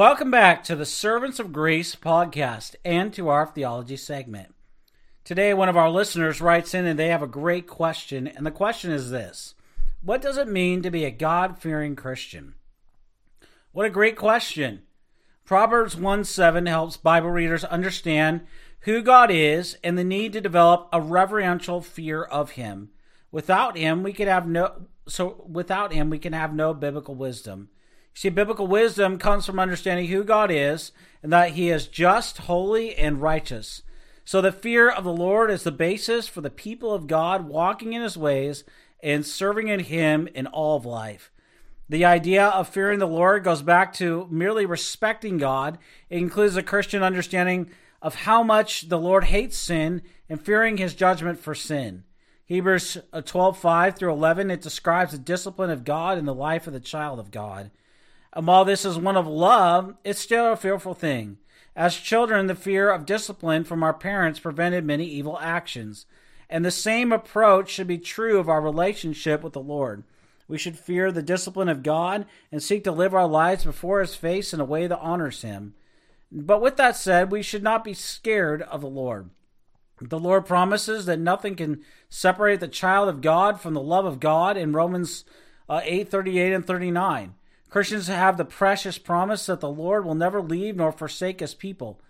Welcome back to the Servants of Grace podcast and to our theology segment. Today, one of our listeners writes in and they have a great question. And the question is this What does it mean to be a God fearing Christian? What a great question. Proverbs 1 7 helps Bible readers understand who God is and the need to develop a reverential fear of Him. Without Him, we could have no so without Him, we can have no biblical wisdom. See, biblical wisdom comes from understanding who God is and that He is just, holy, and righteous. So the fear of the Lord is the basis for the people of God walking in His ways and serving in Him in all of life. The idea of fearing the Lord goes back to merely respecting God. It includes a Christian understanding of how much the Lord hates sin and fearing His judgment for sin. Hebrews uh, 12 5 through 11, it describes the discipline of God in the life of the child of God. And while this is one of love, it's still a fearful thing. As children, the fear of discipline from our parents prevented many evil actions. And the same approach should be true of our relationship with the Lord. We should fear the discipline of God and seek to live our lives before His face in a way that honors Him. But with that said, we should not be scared of the Lord. The Lord promises that nothing can separate the child of God from the love of God in Romans uh, 8 38 and 39. Christians have the precious promise that the Lord will never leave nor forsake his people.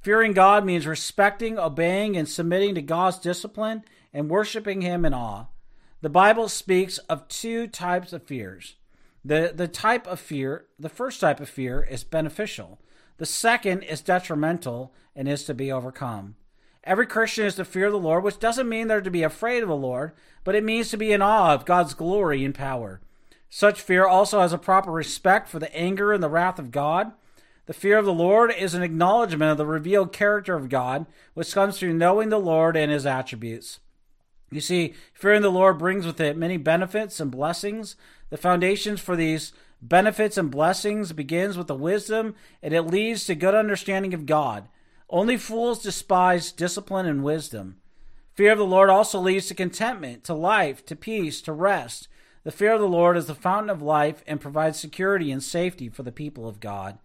Fearing God means respecting, obeying, and submitting to God's discipline and worshiping him in awe. The Bible speaks of two types of fears. The, the type of fear, the first type of fear is beneficial. The second is detrimental and is to be overcome. Every Christian is to fear the Lord, which doesn't mean they're to be afraid of the Lord, but it means to be in awe of God's glory and power. Such fear also has a proper respect for the anger and the wrath of God. The fear of the Lord is an acknowledgement of the revealed character of God, which comes through knowing the Lord and his attributes. You see, fearing the Lord brings with it many benefits and blessings. The foundations for these benefits and blessings begins with the wisdom, and it leads to good understanding of God. Only fools despise discipline and wisdom. Fear of the Lord also leads to contentment, to life, to peace, to rest. The fear of the Lord is the fountain of life and provides security and safety for the people of God.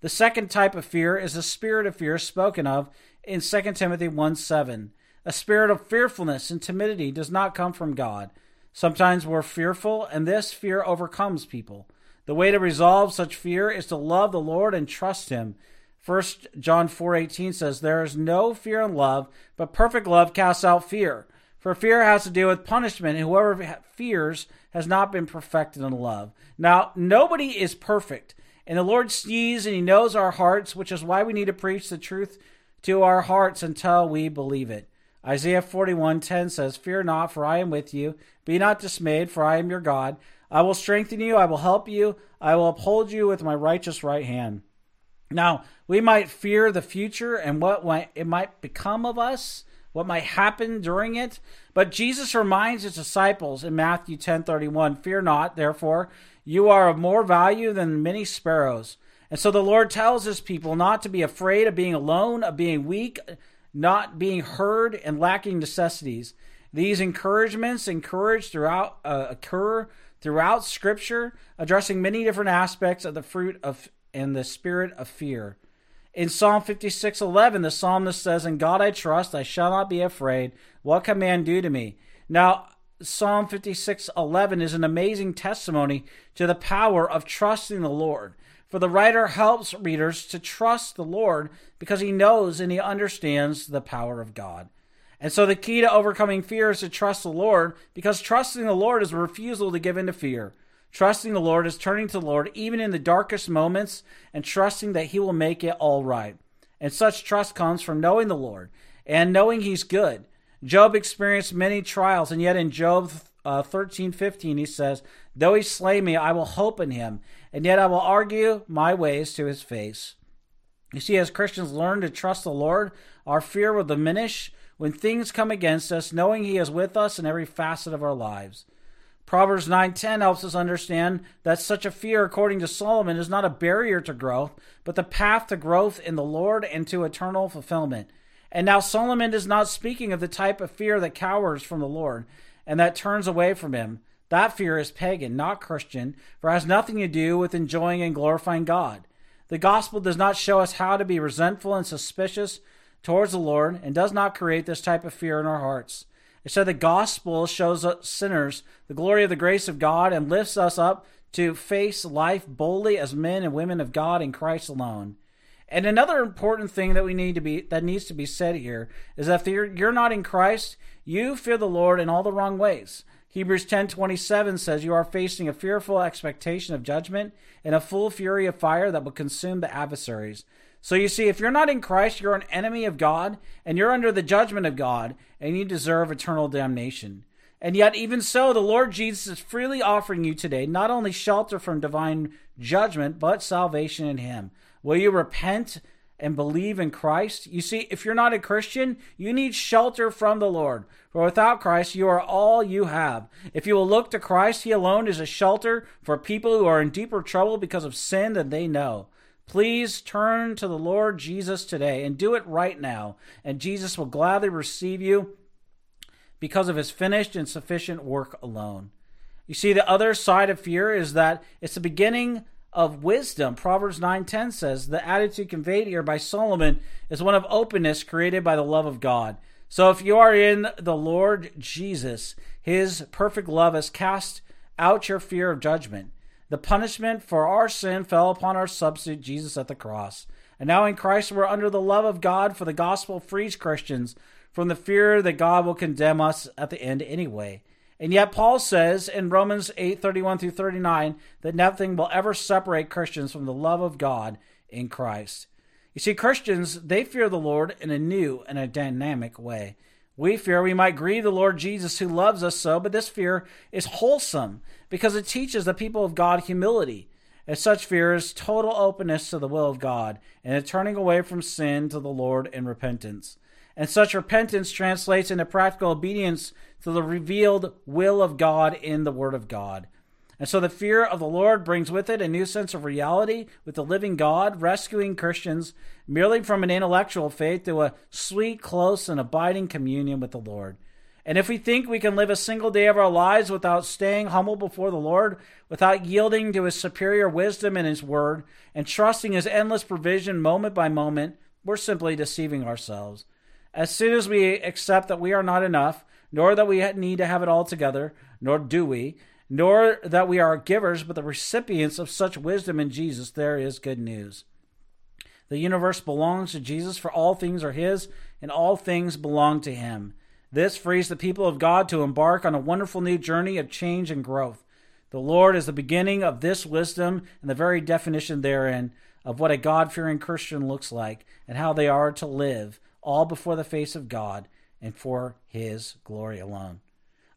The second type of fear is the spirit of fear spoken of in 2 Timothy 1 7. A spirit of fearfulness and timidity does not come from God. Sometimes we're fearful, and this fear overcomes people. The way to resolve such fear is to love the Lord and trust Him. 1 John 4:18 says there is no fear in love, but perfect love casts out fear. For fear has to do with punishment, and whoever fears has not been perfected in love. Now, nobody is perfect, and the Lord sees and He knows our hearts, which is why we need to preach the truth to our hearts until we believe it. Isaiah 41:10 says, "Fear not, for I am with you. Be not dismayed, for I am your God. I will strengthen you, I will help you, I will uphold you with my righteous right hand." Now, we might fear the future and what it might become of us what might happen during it. But Jesus reminds his disciples in Matthew 10:31, "Fear not, therefore, you are of more value than many sparrows." And so the Lord tells his people not to be afraid of being alone, of being weak, not being heard, and lacking necessities. These encouragements encourage throughout uh, occur throughout Scripture, addressing many different aspects of the fruit of and the spirit of fear. In Psalm 56:11, the psalmist says, "In God I trust; I shall not be afraid. What can man do to me?" Now, Psalm 56:11 is an amazing testimony to the power of trusting the Lord. For the writer helps readers to trust the Lord because he knows and he understands the power of God. And so the key to overcoming fear is to trust the Lord because trusting the Lord is a refusal to give in to fear. Trusting the Lord is turning to the Lord even in the darkest moments and trusting that He will make it all right. And such trust comes from knowing the Lord and knowing He's good. Job experienced many trials, and yet in Job uh, 13 15, he says, Though he slay me, I will hope in him, and yet I will argue my ways to his face. You see, as Christians learn to trust the Lord, our fear will diminish when things come against us, knowing He is with us in every facet of our lives. Proverbs 9:10 helps us understand that such a fear according to Solomon is not a barrier to growth, but the path to growth in the Lord and to eternal fulfillment. And now Solomon is not speaking of the type of fear that cowers from the Lord and that turns away from him. That fear is pagan, not Christian, for it has nothing to do with enjoying and glorifying God. The gospel does not show us how to be resentful and suspicious towards the Lord and does not create this type of fear in our hearts. Instead, the gospel shows us sinners the glory of the grace of God and lifts us up to face life boldly as men and women of God in Christ alone. And another important thing that we need to be that needs to be said here is that if you're, you're not in Christ, you fear the Lord in all the wrong ways. Hebrews 10:27 says you are facing a fearful expectation of judgment and a full fury of fire that will consume the adversaries. So you see, if you're not in Christ, you're an enemy of God, and you're under the judgment of God, and you deserve eternal damnation. And yet, even so, the Lord Jesus is freely offering you today not only shelter from divine judgment, but salvation in Him. Will you repent and believe in Christ? You see, if you're not a Christian, you need shelter from the Lord. For without Christ, you are all you have. If you will look to Christ, He alone is a shelter for people who are in deeper trouble because of sin than they know. Please turn to the Lord Jesus today and do it right now, and Jesus will gladly receive you because of his finished and sufficient work alone. You see, the other side of fear is that it's the beginning of wisdom. Proverbs 9:10 says, "The attitude conveyed here by Solomon is one of openness created by the love of God." So if you are in the Lord Jesus, his perfect love has cast out your fear of judgment. The punishment for our sin fell upon our substitute Jesus at the cross. And now in Christ we're under the love of God, for the gospel frees Christians from the fear that God will condemn us at the end anyway. And yet Paul says in Romans 8:31 through 39 that nothing will ever separate Christians from the love of God in Christ. You see Christians, they fear the Lord in a new and a dynamic way. We fear we might grieve the Lord Jesus who loves us so, but this fear is wholesome because it teaches the people of God humility. And such fear is total openness to the will of God and a turning away from sin to the Lord in repentance. And such repentance translates into practical obedience to the revealed will of God in the Word of God. And so the fear of the Lord brings with it a new sense of reality with the living God, rescuing Christians merely from an intellectual faith to a sweet, close, and abiding communion with the Lord. And if we think we can live a single day of our lives without staying humble before the Lord, without yielding to His superior wisdom and His word, and trusting His endless provision moment by moment, we're simply deceiving ourselves. As soon as we accept that we are not enough, nor that we need to have it all together, nor do we, nor that we are givers, but the recipients of such wisdom in Jesus, there is good news. The universe belongs to Jesus, for all things are His, and all things belong to Him. This frees the people of God to embark on a wonderful new journey of change and growth. The Lord is the beginning of this wisdom and the very definition therein of what a God fearing Christian looks like and how they are to live, all before the face of God and for His glory alone.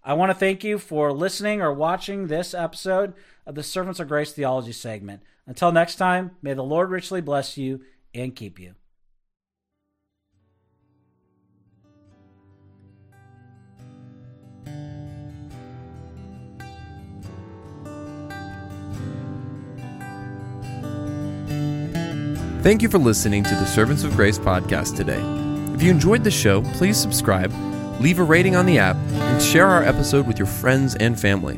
I want to thank you for listening or watching this episode of the Servants of Grace Theology segment. Until next time, may the Lord richly bless you and keep you. Thank you for listening to the Servants of Grace podcast today. If you enjoyed the show, please subscribe leave a rating on the app, and share our episode with your friends and family.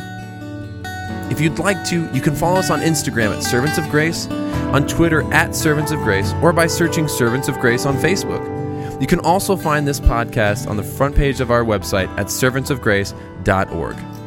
If you'd like to, you can follow us on Instagram at Servants of Grace, on Twitter at Servants of Grace, or by searching Servants of Grace on Facebook. You can also find this podcast on the front page of our website at servantsofgrace.org.